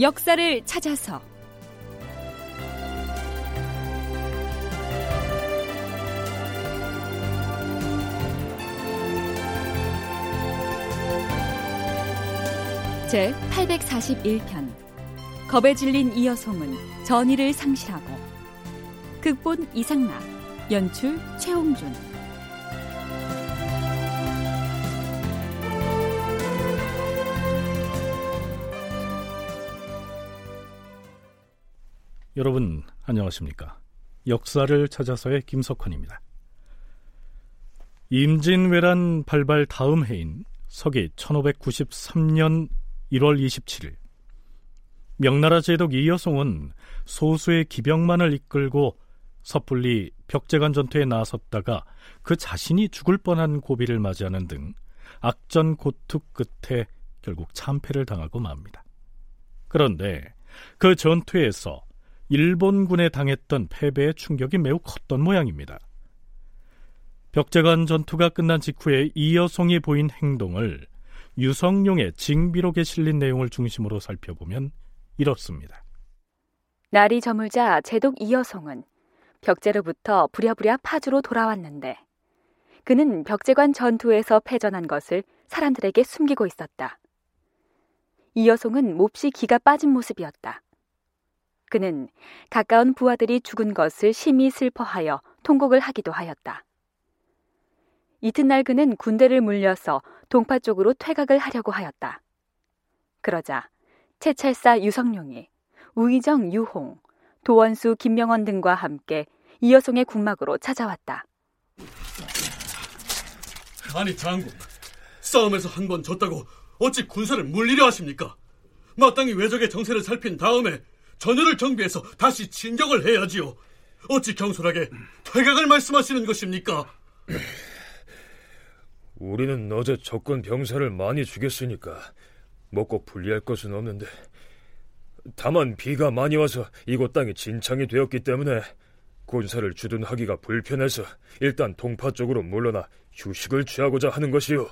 역사를 찾아서. 제 841편 겁에 질린 이여송은 전의를 상실하고 극본 이상락 연출 최홍준 여러분 안녕하십니까? 역사를 찾아서의 김석환입니다. 임진왜란 발발 다음 해인 서기 1593년 1월 27일 명나라 제독 이여송은 소수의 기병만을 이끌고 섣불리 벽제관 전투에 나섰다가 그 자신이 죽을 뻔한 고비를 맞이하는 등 악전 고투 끝에 결국 참패를 당하고 맙니다. 그런데 그 전투에서 일본군에 당했던 패배의 충격이 매우 컸던 모양입니다. 벽제관 전투가 끝난 직후에 이여송이 보인 행동을 유성룡의 징비록에 실린 내용을 중심으로 살펴보면 이렇습니다. 날이 저물자 제독 이여송은 벽제로부터 부랴부랴 파주로 돌아왔는데 그는 벽제관 전투에서 패전한 것을 사람들에게 숨기고 있었다. 이여송은 몹시 기가 빠진 모습이었다. 그는 가까운 부하들이 죽은 것을 심히 슬퍼하여 통곡을 하기도 하였다. 이튿날 그는 군대를 물려서 동파 쪽으로 퇴각을 하려고 하였다. 그러자 채찰사 유성룡이 우의정 유홍, 도원수 김명원 등과 함께 이여송의 군막으로 찾아왔다. 아니 장군, 싸움에서 한 번 졌다고 어찌 군사를 물리려 하십니까? 마땅히 외적의 정세를 살핀 다음에 전열을 정비해서 다시 진격을 해야지요. 어찌 경솔하게 퇴각을 말씀하시는 것입니까? 우리는 어제 적군 병사를 많이 죽였으니까 먹고 불리할 것은 없는데 다만 비가 많이 와서 이곳 땅이 진창이 되었기 때문에 군사를 주둔하기가 불편해서 일단 동파 쪽으로 물러나 휴식을 취하고자 하는 것이요.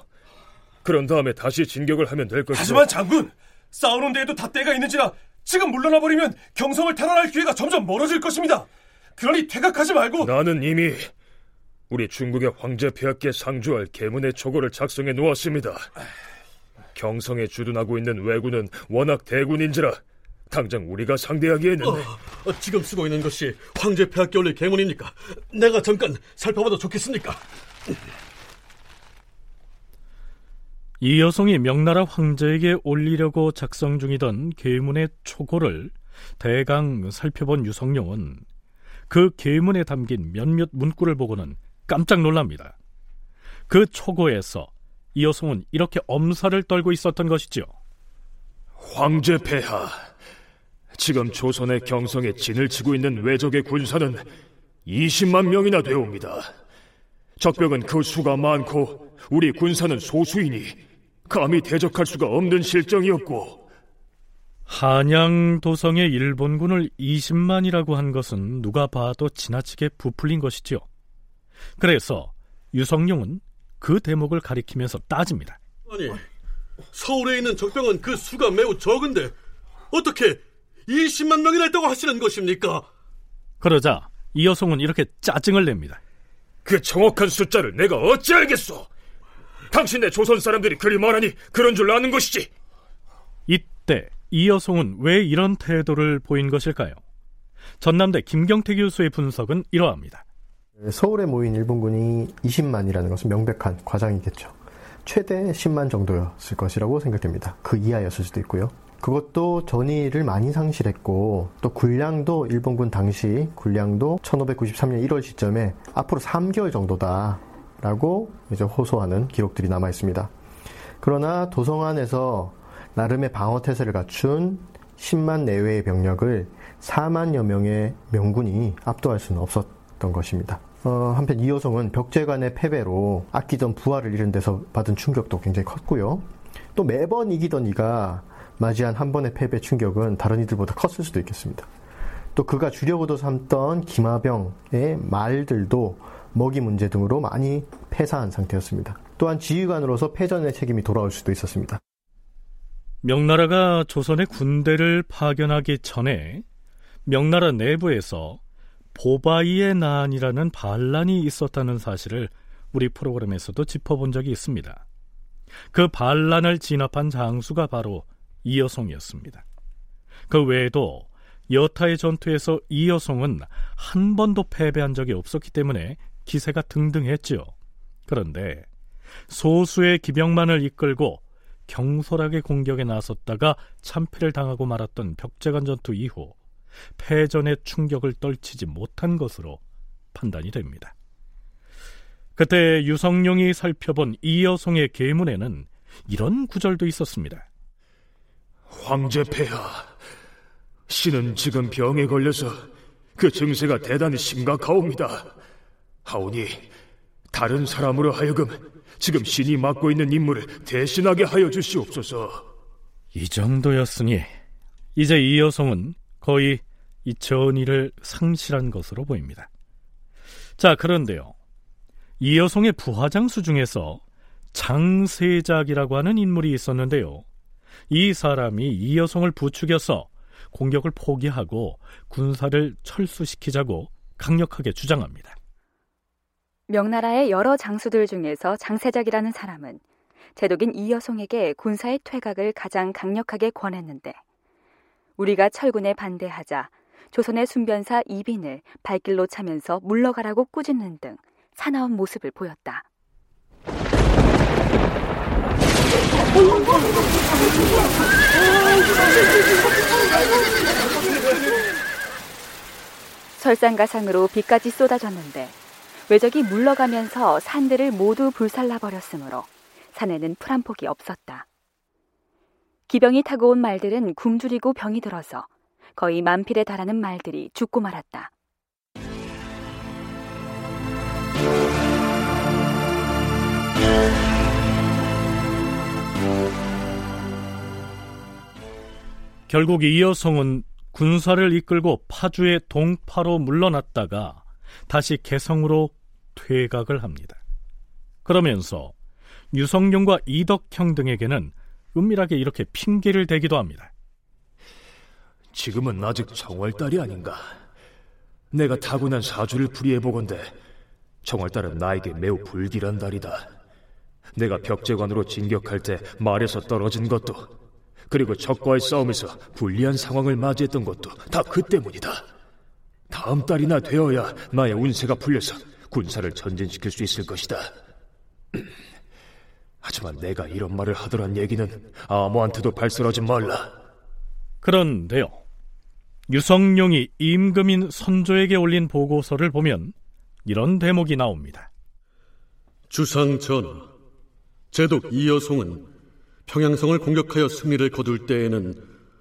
그런 다음에 다시 진격을 하면 될 것이죠. 하지만 장군, 싸우는 데에도 다 때가 있는지라 지금 물러나 버리면 경성을 탈환할 기회가 점점 멀어질 것입니다. 그러니 퇴각하지 말고 나는 이미 우리 중국의 황제 폐하께 상주할 계문의 초고를 작성해 놓았습니다. 경성에 주둔하고 있는 왜군은 워낙 대군인지라 당장 우리가 상대하기에는 어, 어, 지금 쓰고 있는 것이 황제 폐하께 올릴 계문입니까? 내가 잠깐 살펴봐도 좋겠습니까? 이 여성이 명나라 황제에게 올리려고 작성 중이던 계문의 초고를 대강 살펴본 유성룡은 그 계문에 담긴 몇몇 문구를 보고는 깜짝 놀랍니다. 그 초고에서 이 여성은 이렇게 엄살을 떨고 있었던 것이죠. 황제 폐하, 지금 조선의 경성에 진을 치고 있는 외적의 군사는 20만 명이나 되옵니다. 적벽은 그 수가 많고 우리 군사는 소수이니 감히 대적할 수가 없는 실정이었고 한양 도성의 일본군을 20만이라고 한 것은 누가 봐도 지나치게 부풀린 것이지요. 그래서 유성룡은 그 대목을 가리키면서 따집니다. 아니, 서울에 있는 적병은 그 수가 매우 적은데 어떻게 20만 명이나 있다고 하시는 것입니까? 그러자 이 여성은 이렇게 짜증을 냅니다. 그 정확한 숫자를 내가 어찌 알겠소? 당신네 조선 사람들이 그리 말하니 그런 줄 아는 것이지. 이때 이여송은 왜 이런 태도를 보인 것일까요? 전남대 김경태 교수의 분석은 이러합니다. 서울에 모인 일본군이 20만이라는 것은 명백한 과장이겠죠. 최대 10만 정도였을 것이라고 생각됩니다. 그 이하였을 수도 있고요. 그것도 전의를 많이 상실했고 또 군량도 일본군 당시 군량도 1593년 1월 시점에 앞으로 3개월 정도다 라고 이제 호소하는 기록들이 남아 있습니다. 그러나 도성안에서 나름의 방어 태세를 갖춘 10만 내외의 병력을 4만여 명의 명군이 압도할 수는 없었던 것입니다. 어, 한편 이호성은 벽제관의 패배로 아끼던 부하를 잃은 데서 받은 충격도 굉장히 컸고요. 또 매번 이기던 이가 맞이한 한 번의 패배 충격은 다른 이들보다 컸을 수도 있겠습니다. 또 그가 주력으로 삼던 김하병의 말들도 먹이 문제 등으로 많이 폐사한 상태였습니다. 또한 지휘관으로서 패전의 책임이 돌아올 수도 있었습니다. 명나라가 조선의 군대를 파견하기 전에 명나라 내부에서 보바이의 난이라는 반란이 있었다는 사실을 우리 프로그램에서도 짚어본 적이 있습니다. 그 반란을 진압한 장수가 바로 이여송이었습니다. 그 외에도 여타의 전투에서 이여송은 한 번도 패배한 적이 없었기 때문에 기세가 등등했지요. 그런데 소수의 기병만을 이끌고 경솔하게 공격에 나섰다가 참패를 당하고 말았던 벽제관 전투 이후 패전의 충격을 떨치지 못한 것으로 판단이 됩니다. 그때 유성룡이 살펴본 이여송의 계문에는 이런 구절도 있었습니다. 황제 폐하, 신은 지금 병에 걸려서 그 증세가 대단히 심각하옵니다. 하오니 다른 사람으로 하여금 지금 신이 맡고 있는 임무를 대신하게 하여 주시옵소서. 이 정도였으니 이제 이 여성은 거의 이 전의를 상실한 것으로 보입니다. 자, 그런데요. 이 여성의 부하장수 중에서 장세작이라고 하는 인물이 있었는데요. 이 사람이 이 여성을 부추겨서 공격을 포기하고 군사를 철수시키자고 강력하게 주장합니다. 명나라의 여러 장수들 중에서 장세작이라는 사람은 제독인 이여송에게 군사의 퇴각을 가장 강력하게 권했는데 우리가 철군에 반대하자 조선의 순변사 이빈을 발길로 차면서 물러가라고 꾸짖는 등 사나운 모습을 보였다. 설상가상으로 비까지 쏟아졌는데 외적이 물러가면서 산들을 모두 불살라 버렸으므로 산에는 풀 한 폭이 없었다. 기병이 타고 온 말들은 굶주리고 병이 들어서 거의 만필에 달하는 말들이 죽고 말았다. 결국 이 여성은 군사를 이끌고 파주의 동파로 물러났다가 다시 개성으로 퇴각을 합니다. 그러면서 유성룡과 이덕형 등에게는 은밀하게 이렇게 핑계를 대기도 합니다. 지금은 아직 정월달이 아닌가. 내가 타고난 사주를 풀이해보건대 정월달은 나에게 매우 불길한 달이다. 내가 벽제관으로 진격할 때 말에서 떨어진 것도 그리고 적과의 싸움에서 불리한 상황을 맞이했던 것도 다 그 때문이다. 다음 달이나 되어야 나의 운세가 풀려서 군사를 전진시킬 수 있을 것이다. 하지만 내가 이런 말을 하더란 얘기는 아무한테도 발설하지 말라. 그런데요. 유성룡이 임금인 선조에게 올린 보고서를 보면 이런 대목이 나옵니다. 주상 전하, 제독 이여송은 평양성을 공격하여 승리를 거둘 때에는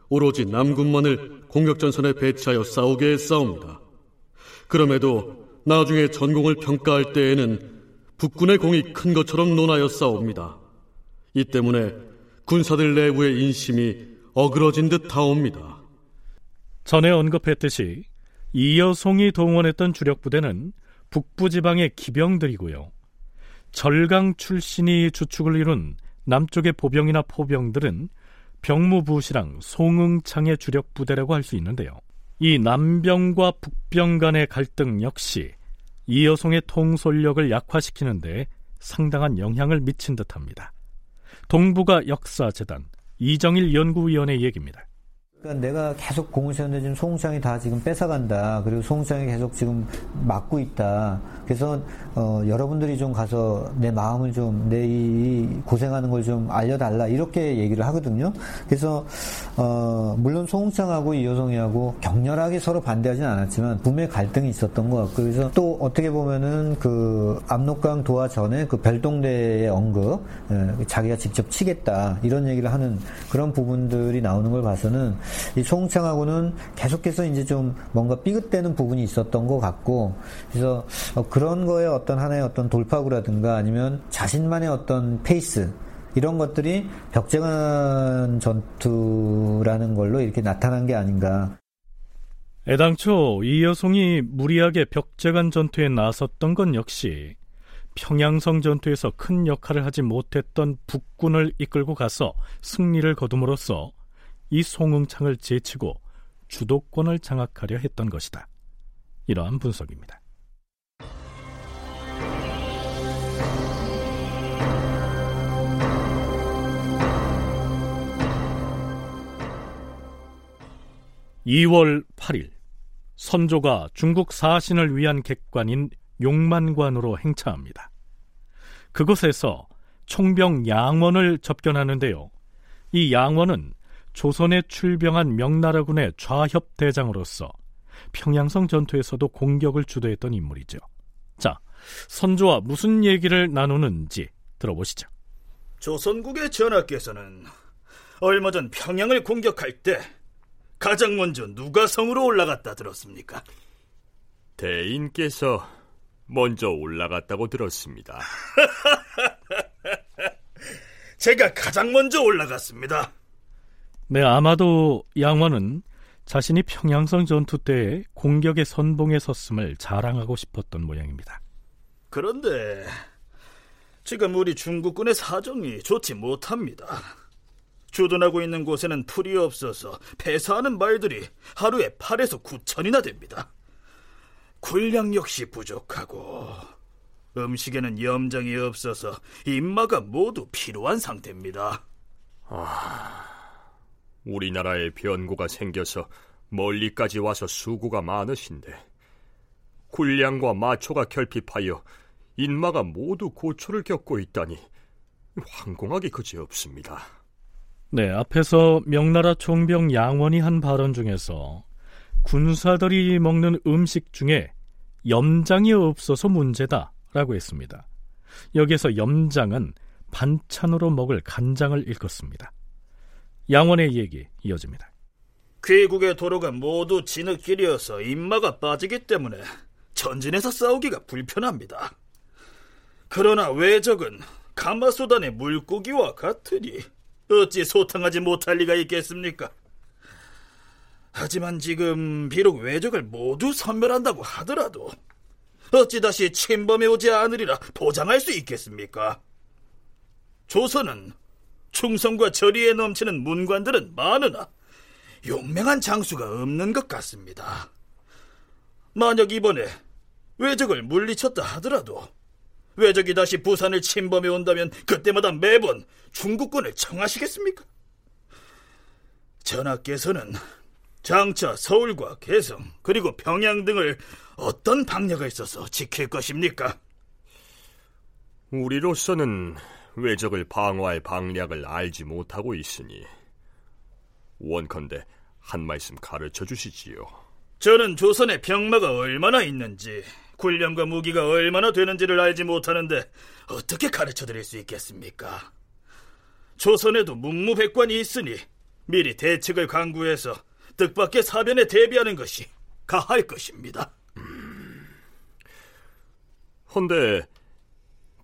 오로지 남군만을 공격전선에 배치하여 싸우게 했사옵니다. 그럼에도 나중에 전공을 평가할 때에는 북군의 공이 큰 것처럼 논하여 싸웁니다. 이 때문에 군사들 내부의 인심이 어그러진 듯 하옵니다. 전에 언급했듯이 이여송이 동원했던 주력 부대는 북부 지방의 기병들이고요. 절강 출신이 주축을 이룬 남쪽의 보병이나 포병들은 병무부시랑 송응창의 주력 부대라고 할 수 있는데요. 이 남병과 북병 간의 갈등 역시 이여송의 통솔력을 약화시키는데 상당한 영향을 미친 듯합니다. 동북아 역사재단 이정일 연구위원의 얘기입니다. 그러니까 내가 계속 공을 세웠는데 지금 송창이 다 지금 뺏어간다. 그리고 송창이 계속 지금 막고 있다. 그래서 어, 여러분들이 좀 가서 내 마음을 좀 내 이 고생하는 걸 좀 알려달라 이렇게 얘기를 하거든요. 그래서 어, 물론 송창하고 이여성이하고 격렬하게 서로 반대하진 않았지만 분명히 갈등이 있었던 것 같고 그래서 또 어떻게 보면은 그 압록강 도하 전에 그 별동대의 언급 예, 자기가 직접 치겠다 이런 얘기를 하는 그런 부분들이 나오는 걸 봐서는 이 송응창하고는 계속해서 이제 좀 뭔가 삐긋대는 부분이 있었던 것 같고 그래서 어, 그런 거에 어떤 하나의 어떤 돌파구라든가 아니면 자신만의 어떤 페이스 이런 것들이 벽제관 전투라는 걸로 이렇게 나타난 게 아닌가. 애당초 이여송이 무리하게 벽제관 전투에 나섰던 건 역시 평양성 전투에서 큰 역할을 하지 못했던 북군을 이끌고 가서 승리를 거둠으로써 이 송응창을 제치고 주도권을 장악하려 했던 것이다. 이러한 분석입니다. (2월 8일) 선조가 중국 사신을 위한 객관인 용만관으로 행차합니다. 그곳에서 총병 양원을 접견하는데요. 이 양원은 조선에 출병한 명나라군의 좌협 대장으로서 평양성 전투에서도 공격을 주도했던 인물이죠. 자, 선조와 무슨 얘기를 나누는지 들어보시죠. 조선국의 전하께서는 얼마 전 평양을 공격할 때 가장 먼저 누가 성으로 올라갔다 들었습니까? 대인께서 먼저 올라갔다고 들었습니다. 제가 가장 먼저 올라갔습니다. 네, 아마도 양원은 자신이 평양성 전투 때 공격의 선봉에 섰음을 자랑하고 싶었던 모양입니다. 그런데 지금 우리 중국군의 사정이 좋지 못합니다. 주둔하고 있는 곳에는 풀이 없어서 폐사하는 말들이 하루에 8에서 9천이나 됩니다. 군량 역시 부족하고 음식에는 염장이 없어서 입마가 모두 필요한 상태입니다. 아, 우리나라에 변고가 생겨서 멀리까지 와서 수고가 많으신데 군량과 마초가 결핍하여 인마가 모두 고초를 겪고 있다니 황공하기 그지없습니다. 네, 앞에서 명나라 총병 양원이 한 발언 중에서 군사들이 먹는 음식 중에 염장이 없어서 문제다라고 했습니다. 여기서 염장은 반찬으로 먹을 간장을 일컫습니다. 양원의 얘기 이어집니다. 귀국의 도로가 모두 진흙길이어서 인마가 빠지기 때문에 전진해서 싸우기가 불편합니다. 그러나 외적은 가마소단의 물고기와 같으니 어찌 소탕하지 못할 리가 있겠습니까? 하지만 지금 비록 외적을 모두 섬멸한다고 하더라도 어찌 다시 침범해 오지 않으리라 보장할 수 있겠습니까? 조선은 충성과 절의에 넘치는 문관들은 많으나 용맹한 장수가 없는 것 같습니다. 만약 이번에 외적을 물리쳤다 하더라도 외적이 다시 부산을 침범해 온다면 그때마다 매번 중국군을 청하시겠습니까? 전하께서는 장차 서울과 개성 그리고 평양 등을 어떤 방력을 써서 지킬 것입니까? 우리로서는 외적을 방어할 방략을 알지 못하고 있으니 원컨대 한 말씀 가르쳐 주시지요. 저는 조선의 병마가 얼마나 있는지 군량과 무기가 얼마나 되는지를 알지 못하는데 어떻게 가르쳐 드릴 수 있겠습니까? 조선에도 문무백관이 있으니 미리 대책을 강구해서 뜻밖의 사변에 대비하는 것이 가할 것입니다. 음... 헌데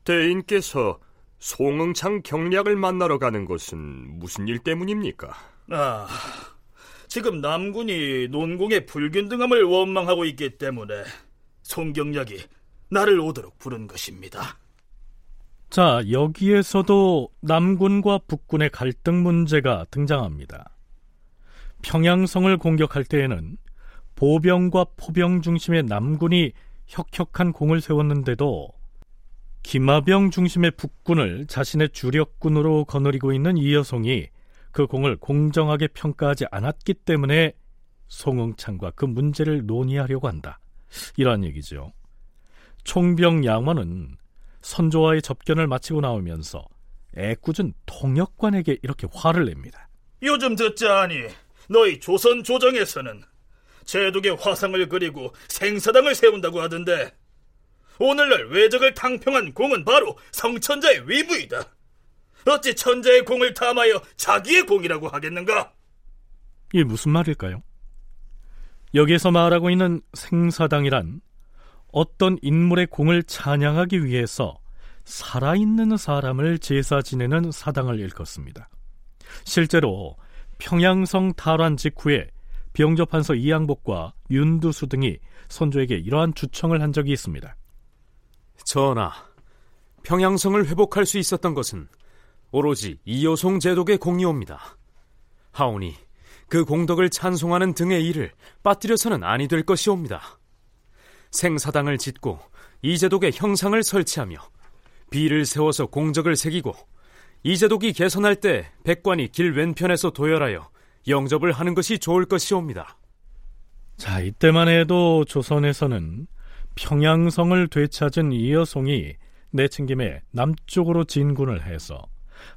대인께서 송응창 경략을 만나러 가는 것은 무슨 일 때문입니까? 아, 지금 남군이 논공의 불균등함을 원망하고 있기 때문에 송경략이 나를 오도록 부른 것입니다. 자, 여기에서도 남군과 북군의 갈등 문제가 등장합니다. 평양성을 공격할 때에는 보병과 포병 중심의 남군이 혁혁한 공을 세웠는데도 김하병 중심의 북군을 자신의 주력군으로 거느리고 있는 이여송이 그 공을 공정하게 평가하지 않았기 때문에 송응창과 그 문제를 논의하려고 한다. 이러한 얘기죠. 총병 양원은 선조와의 접견을 마치고 나오면서 애꿎은 통역관에게 이렇게 화를 냅니다. 요즘 듣자하니 너희 조선 조정에서는 제독의 화상을 그리고 생사당을 세운다고 하던데 오늘날 외적을 탕평한 공은 바로 성천자의 위부이다. 어찌 천자의 공을 탐하여 자기의 공이라고 하겠는가? 이게 무슨 말일까요? 여기에서 말하고 있는 생사당이란 어떤 인물의 공을 찬양하기 위해서 살아있는 사람을 제사 지내는 사당을 일컫습니다. 실제로 평양성 탈환 직후에 병조판서 이양복과 윤두수 등이 선조에게 이러한 주청을 한 적이 있습니다. 전하, 평양성을 회복할 수 있었던 것은 오로지 이여송 제독의 공이옵니다. 하오니 그 공덕을 찬송하는 등의 일을 빠뜨려서는 아니 될 것이옵니다. 생사당을 짓고 이제독의 형상을 설치하며 비를 세워서 공적을 새기고 이제독이 개선할 때 백관이 길 왼편에서 도열하여 영접을 하는 것이 좋을 것이옵니다. 자, 이때만 해도 조선에서는 평양성을 되찾은 이여송이 내친김에 남쪽으로 진군을 해서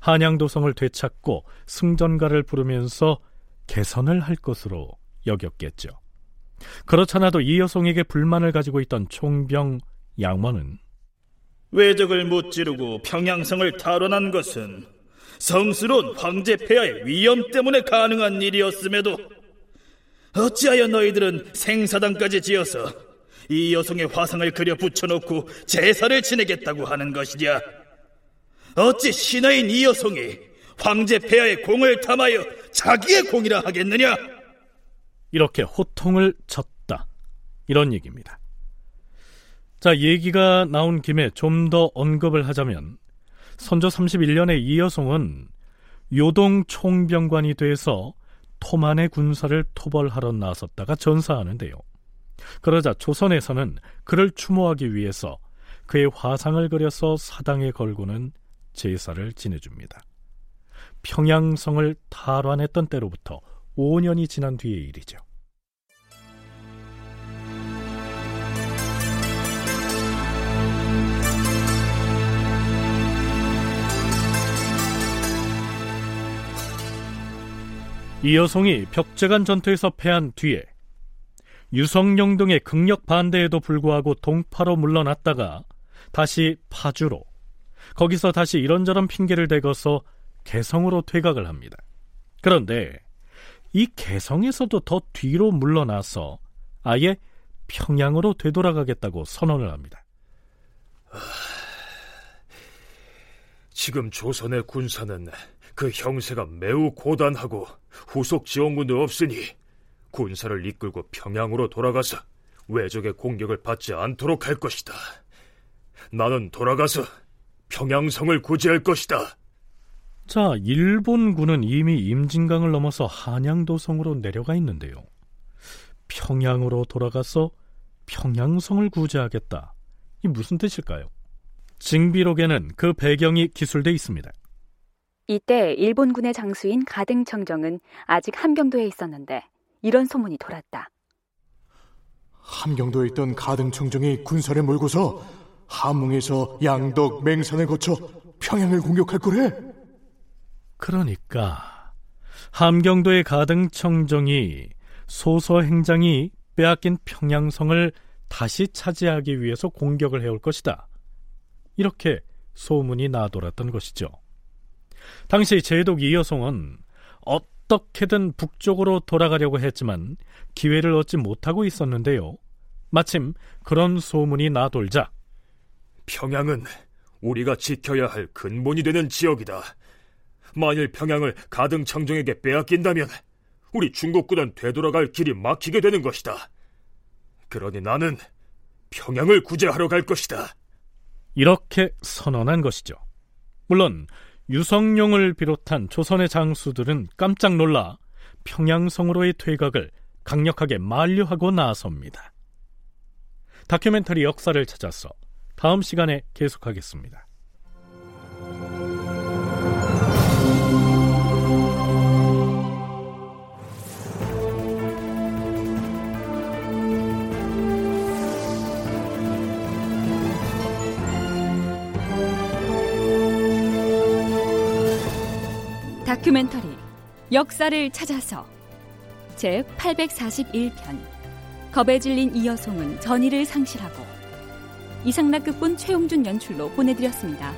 한양도성을 되찾고 승전가를 부르면서 개선을 할 것으로 여겼겠죠. 그렇잖아도 이여송에게 불만을 가지고 있던 총병 양원은 외적을 무찌르고 평양성을 탈환한 것은 성스러운 황제 폐하의 위험 때문에 가능한 일이었음에도 어찌하여 너희들은 생사당까지 지어서 이 여성의 화상을 그려 붙여놓고 제사를 지내겠다고 하는 것이냐? 어찌 신하인 이 여성이 황제 폐하의 공을 탐하여 자기의 공이라 하겠느냐? 이렇게 호통을 쳤다. 이런 얘기입니다. 자, 얘기가 나온 김에 좀 더 언급을 하자면 선조 31년에 이여송은 요동 총병관이 돼서 토만의 군사를 토벌하러 나섰다가 전사하는데요. 그러자 조선에서는 그를 추모하기 위해서 그의 화상을 그려서 사당에 걸고는 제사를 지내줍니다. 평양성을 탈환했던 때로부터 5년이 지난 뒤의 일이죠. 이여송이 벽제간 전투에서 패한 뒤에 유성령 등의 극력 반대에도 불구하고 동파로 물러났다가 다시 파주로 거기서 다시 이런저런 핑계를 대고서 개성으로 퇴각을 합니다. 그런데 이 개성에서도 더 뒤로 물러나서 아예 평양으로 되돌아가겠다고 선언을 합니다. 지금 조선의 군사는 그 형세가 매우 고단하고 후속 지원군도 없으니 군사를 이끌고 평양으로 돌아가서 외적의 공격을 받지 않도록 할 것이다. 나는 돌아가서 평양성을 구제할 것이다. 자, 일본군은 이미 임진강을 넘어서 한양도성으로 내려가 있는데요. 평양으로 돌아가서 평양성을 구제하겠다. 이 무슨 뜻일까요? 징비록에는 그 배경이 기술돼 있습니다. 이때 일본군의 장수인 가등청정은 아직 함경도에 있었는데 이런 소문이 돌았다. 함경도에 있던 가등청정이 군사를 몰고서 함흥에서 양덕, 맹산을 거쳐 평양을 공격할 거래. 그러니까 함경도의 가등 청정이 소서 행장이 빼앗긴 평양성을 다시 차지하기 위해서 공격을 해올 것이다. 이렇게 소문이 나돌았던 것이죠. 당시 제독 이여송은 어떻게든 북쪽으로 돌아가려고 했지만 기회를 얻지 못하고 있었는데요. 마침 그런 소문이 나돌자 평양은 우리가 지켜야 할 근본이 되는 지역이다. 만일 평양을 가등청정에게 빼앗긴다면 우리 중국군은 되돌아갈 길이 막히게 되는 것이다. 그러니 나는 평양을 구제하러 갈 것이다. 이렇게 선언한 것이죠. 물론 유성룡을 비롯한 조선의 장수들은 깜짝 놀라 평양성으로의 퇴각을 강력하게 만류하고 나섭니다. 다큐멘터리 역사를 찾아서 다음 시간에 계속하겠습니다. 다큐멘터리 역사를 찾아서 제 841편 겁에 질린 이여송은 전의를 상실하고 이상락극본 최용준 연출로 보내드렸습니다.